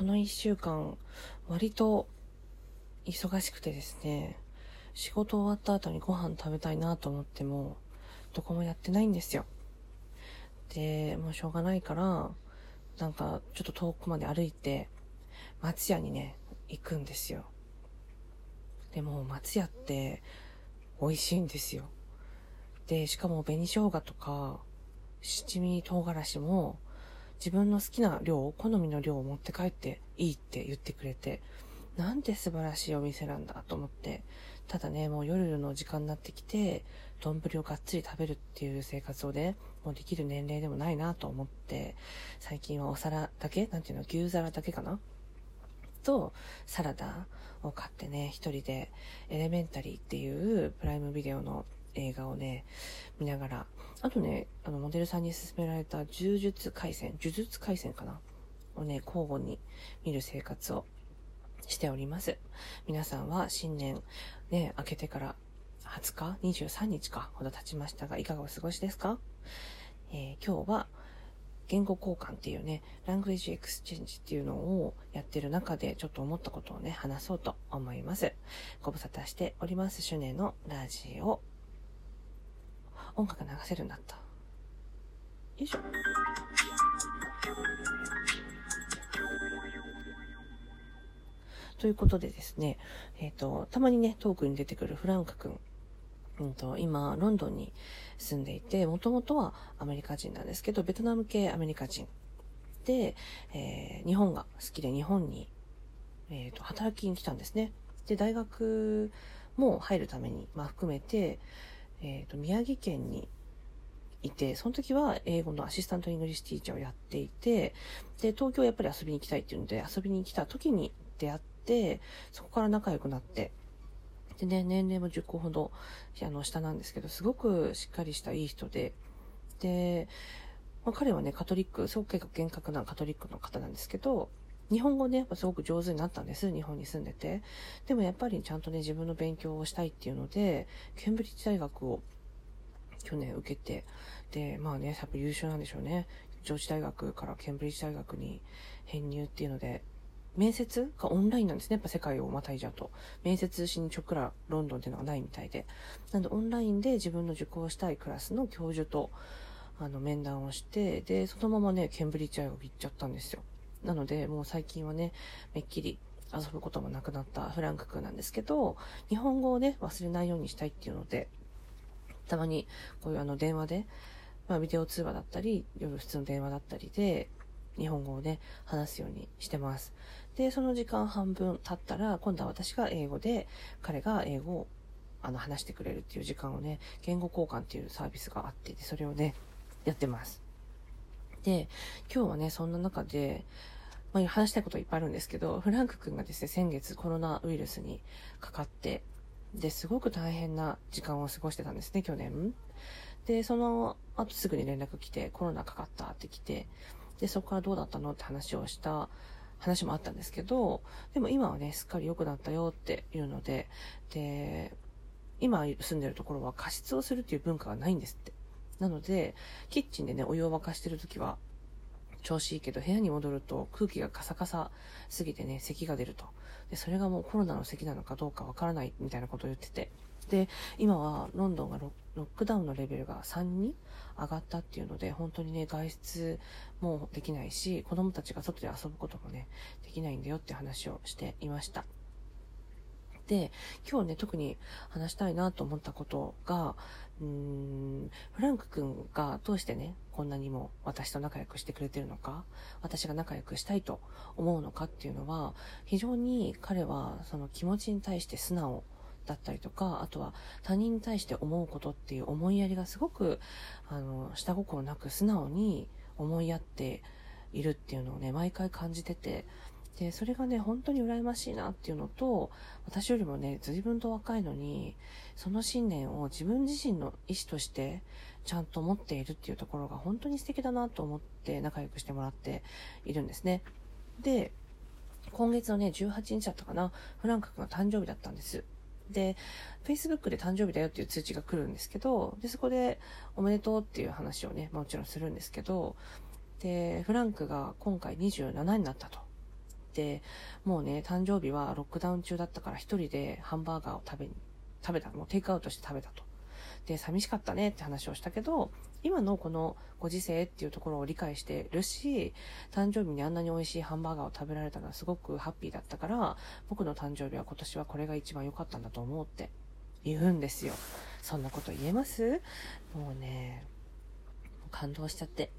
この1週間、割と忙しくてですね、仕事終わった後にご飯食べたいなと思っても、どこもやってないんですよ。で、もうしょうがないから、なんかちょっと遠くまで歩いて、松屋にね、行くんですよ。でも松屋って美味しいんですよ。で、しかも紅生姜とか七味唐辛子も自分の好きな量、好みの量を持って帰っていいって言ってくれて、なんて素晴らしいお店なんだと思って、ただね、もう夜の時間になってきて、丼をがっつり食べるっていう生活をね、もうできる年齢でもないなと思って、最近はお皿だけなんていうの牛皿だけかな？と、サラダを買ってね、一人で、エレメンタリーっていうプライムビデオの映画をね、見ながら、あとね、あの、モデルさんに勧められた呪術回戦、呪術回戦かな？をね、交互に見る生活をしております。皆さんは新年ね、明けてから20日 ?23 日か？ほど経ちましたが、いかがお過ごしですか？えー、今日は、言語交換っていうね、 language exchange っていうのをやってる中でちょっと思ったことをね、話そうと思います。ご無沙汰しております。シュネのラジオ。音楽流せるんだった。よいしょ。ということでですね、えっ、ー、と、たまにね、トークに出てくるフランク君うんと、今、ロンドンに住んでいて、もともとはアメリカ人なんですけど、ベトナム系アメリカ人で、えー、日本が好きで日本に、えーと、働きに来たんですね。で、大学も入るために、まあ、含めて、えっ、ー、と、宮城県にいて、その時は英語の assistant English teacher をやっていて、で、東京やっぱり遊びに行きたいっていうので、遊びに来た時に出会って、そこから仲良くなって、でね、年齢も10個ほど、あの、下なんですけど、すごくしっかりしたいい人で、で、まあ、彼はね、カトリック、すごく厳格なカトリックの方なんですけど、日本語ね、やっぱすごく上手になったんです。日本に住んでて。でもやっぱりちゃんとね、自分の勉強をしたいっていうので、ケンブリッジ大学を去年受けて、で、まあね、やっぱ優秀なんでしょうね。上智大学からケンブリッジ大学に編入っていうので、面接がオンラインなんですね。やっぱ世界をまたいじゃうと。面接しにちょくらロンドンっていうのがないみたいで。なんでオンラインで自分の受講したいクラスの教授と、あの、面談をして、で、そのままね、ケンブリッジ大学行っちゃったんですよ。なので、もう最近はね、めっきり遊ぶこともなくなったフランク君なんですけど、日本語をね、忘れないようにしたいっていうので、たまにこういうあの電話で、まあビデオ通話だったり、夜普通の電話だったりで、日本語をね、話すようにしてます。で、その時間半分経ったら、今度は私が英語で、彼が英語をあの話してくれるっていう時間をね、言語交換っていうサービスがあって、それをね、やってます。で、今日はね、そんな中で、まあ、話したいこといっぱいあるんですけど、フランク君がですね、先月コロナウイルスにかかって、で、すごく大変な時間を過ごしてたんですね、去年。で、その後すぐに連絡来て、コロナかかったって来て、で、そこからどうだったのって話をした話もあったんですけど、でも今はね、すっかり良くなったよっていうので、で、今住んでるところは加湿をするっていう文化がないんですって。なので、キッチンでね、お湯を沸かしてるときは、調子いいけど、部屋に戻ると空気がカサカサすぎてね、咳が出ると。で、それがもうコロナの咳なのかどうかわからないみたいなことを言ってて。で、今はロンドンがロックダウンのレベルが3に上がったっていうので、本当にね、外出もできないし、子供たちが外で遊ぶこともね、できないんだよって話をしていました。で、今日ね、特に話したいなと思ったことが、うーん、フランク君がどうしてね、こんなにも私と仲良くしてくれてるのか、私が仲良くしたいと思うのかっていうのは、非常に彼はその気持ちに対して素直だったりとか、あとは他人に対して思うことっていう思いやりがすごく、あの、下心なく素直に思いやっているっていうのをね、毎回感じてて、で、それがね、本当に羨ましいなっていうのと、私よりもね、随分と若いのに、その信念を自分自身の意思としてちゃんと持っているっていうところが本当に素敵だなと思って仲良くしてもらっているんですね。で、今月のね、18日だったかな、フランク君が誕生日だったんです。で、Facebook で誕生日だよっていう通知が来るんですけど、で、そこでおめでとうっていう話をね、もちろんするんですけど、で、フランクが今回27になったと。で、もうね、誕生日はロックダウン中だったから一人でハンバーガーを食べ、食べた、もうテイクアウトして食べたと。で、寂しかったねって話をしたけど、今のこのご時世っていうところを理解してるし、誕生日にあんなに美味しいハンバーガーを食べられたのはすごくハッピーだったから、僕の誕生日は今年はこれが一番良かったんだと思うって言うんですよ。そんなこと言えます？もうね、感動しちゃって。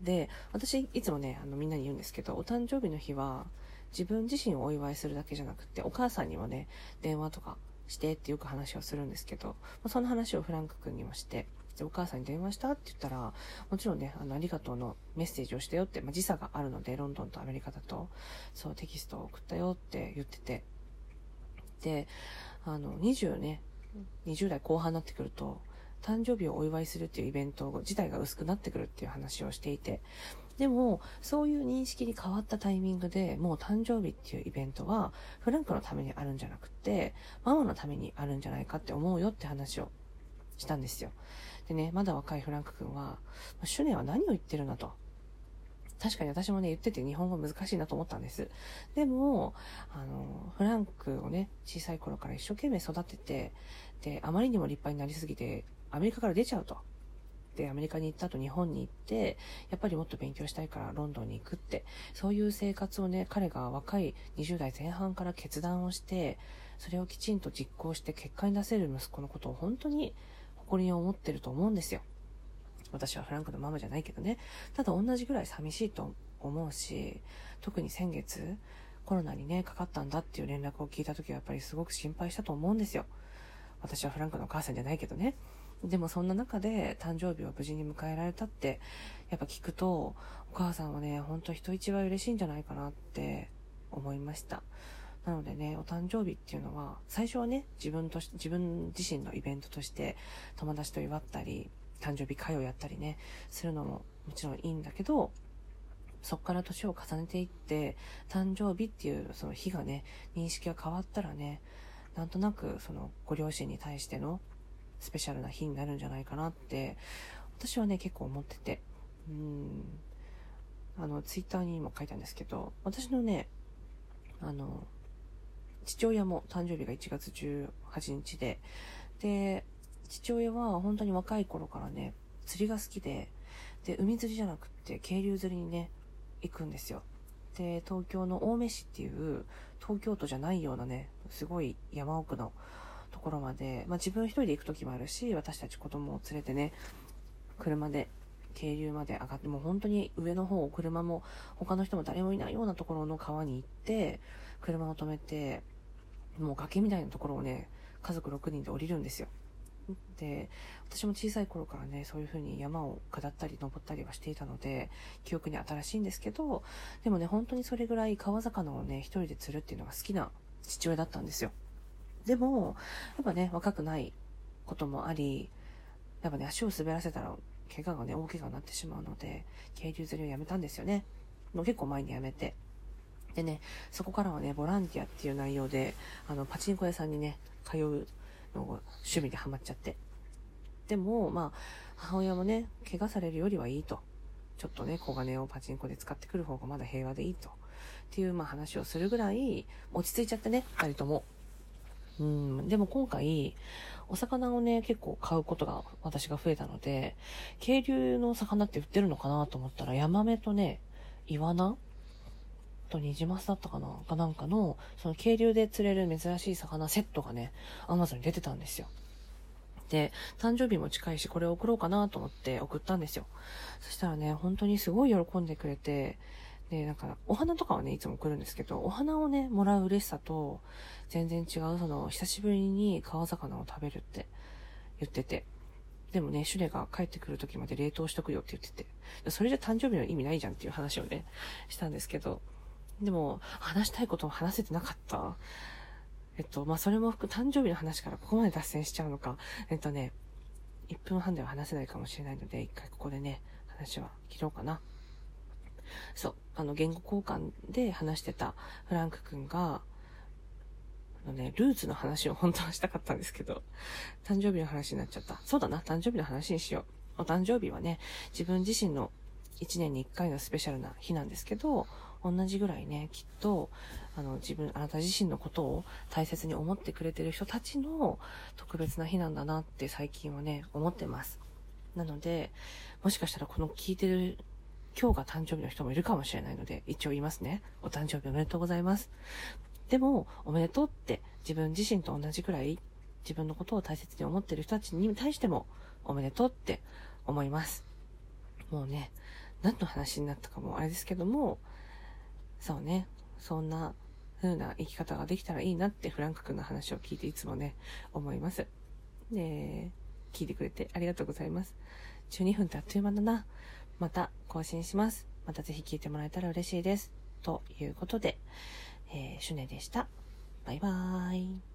で、私いつもね、あのみんなに言うんですけど、お誕生日の日は自分自身をお祝いするだけじゃなくて、お母さんにもね、電話とかしてってよく話をするんですけど、まあその話をフランク君にもして、で、お母さんに電話したって言ったら、もちろんね、あの、ありがとうのメッセージをしたよって、まあ、時差があるので、ロンドンとアメリカだと、そう、テキストを送ったよって言ってて、で、あの、20ね、20代後半になってくると、誕生日をお祝いするっていうイベント自体が薄くなってくるっていう話をしていて、でも、そういう認識に変わったタイミングでもう誕生日っていうイベントは、フランクのためにあるんじゃなくて、ママのためにあるんじゃないかって思うよって話をしたんですよ。でね、まだ若いフランク君は、シュネは何を言ってるんだと。確かに私もね、言ってて日本語難しいなと思ったんです。でも、あの、フランクをね、小さい頃から一生懸命育てて、で、あまりにも立派になりすぎて、アメリカから出ちゃうと。で、アメリカに行った後日本に行って、やっぱりもっと勉強したいからロンドンに行くって、そういう生活をね、彼が若い20代前半から決断をして、それをきちんと実行して結果に出せる息子のことを本当に誇りに思ってると思うんですよ。私はフランクのママじゃないけどね。ただ同じぐらい寂しいと思うし、特に先月、コロナにね、かかったんだっていう連絡を聞いた時はやっぱりすごく心配したと思うんですよ。私はフランクのお母さんじゃないけどね。でもそんな中で誕生日を無事に迎えられたって、やっぱ聞くと、お母さんはね、ほんと人一倍嬉しいんじゃないかなって思いました。なのでね、お誕生日っていうのは、最初はね、自分とし、自分自身のイベントとして友達と祝ったり、誕生日会をやったりね、するのももちろんいいんだけど、そっから年を重ねていって、誕生日っていうその日がね、認識が変わったらね、なんとなくそのご両親に対してのスペシャルな日になるんじゃないかなって、私はね、結構思ってて、うん、あの、ツイッターにも書いたんですけど、私のね、あの、父親も誕生日が1月18日で、で、父親は本当に若い頃からね、釣りが好きで、で、海釣りじゃなくって渓流釣りにね、行くんですよ。で、東京の青梅市っていう、東京都じゃないようなね、すごい山奥のところまで、まあ自分一人で行く時もあるし、私たち子供を連れてね、車で、渓流まで上がって、もう本当に上の方を、車も、他の人も誰もいないようなところの川に行って、車を止めて、もう崖みたいなところをね、家族6人で降りるんですよ。で、私も小さい頃からね、そういう風に山を下ったり登ったりはしていたので、記憶に新しいんですけど、でもね、本当にそれぐらい川魚をね、一人で釣るっていうのが好きな父親だったんですよ。でも、やっぱね、若くないこともあり、やっぱね、足を滑らせたら、怪我がね、大怪我になってしまうので、渓流釣りをやめたんですよね。の結構前にやめて。でね、そこからはね、ボランティアっていう内容で、あの、パチンコ屋さんにね、通うのが趣味でハマっちゃって。でも、まあ、母親もね、怪我されるよりはいいと。ちょっとね、小金をパチンコで使ってくる方がまだ平和でいいと。っていう、まあ話をするぐらい、落ち着いちゃってね、二人とも。うん、でも今回、お魚をね、結構買うことが私が増えたので、渓流の魚って売ってるのかなと思ったら、ヤマメとね、イワナ？とニジマスだったかな？かなんかの、その渓流で釣れる珍しい魚セットがね、アマゾンに出てたんですよ。で、誕生日も近いし、これ送ろうかなと思って送ったんですよ。そしたらね、本当にすごい喜んでくれて、で、なんか、お花とかはね、いつも来るんですけど、お花をね、もらう嬉しさと、全然違う、その、久しぶりに川魚を食べるって言ってて、でもね、シュレが帰ってくる時まで冷凍しとくよって言ってて、それじゃ誕生日の意味ないじゃんっていう話をね、したんですけど、でも、話したいことを話せてなかった。えっと、まあ、それも含誕生日の話からここまで脱線しちゃうのか。えっとね、1分半では話せないかもしれないので、一回ここでね、話は切ろうかな。そう、あの、言語交換で話してたフランク君が、あのね、ルーツの話を本当はしたかったんですけど、誕生日の話になっちゃった。そうだな、誕生日の話にしよう。お誕生日はね、自分自身の1年に1回のスペシャルな日なんですけど、同じぐらいね、きっと、あの、自分、あなた自身のことを大切に思ってくれてる人たちの特別な日なんだなって最近はね、思ってます。なので、もしかしたらこの聞いてる今日が誕生日の人もいるかもしれないので、一応言いますね。お誕生日おめでとうございます。でも、おめでとうって自分自身と同じくらい自分のことを大切に思ってる人たちに対してもおめでとうって思います。もうね、何の話になったかもあれですけども、そうね、そんな風な生き方ができたらいいなってフランク君の話を聞いていつもね、思います。で、聞いてくれてありがとうございます。12分ってあっという間だな。また更新します。またぜひ聞いてもらえたら嬉しいです。ということで、えー、シュネでした。バイバーイ。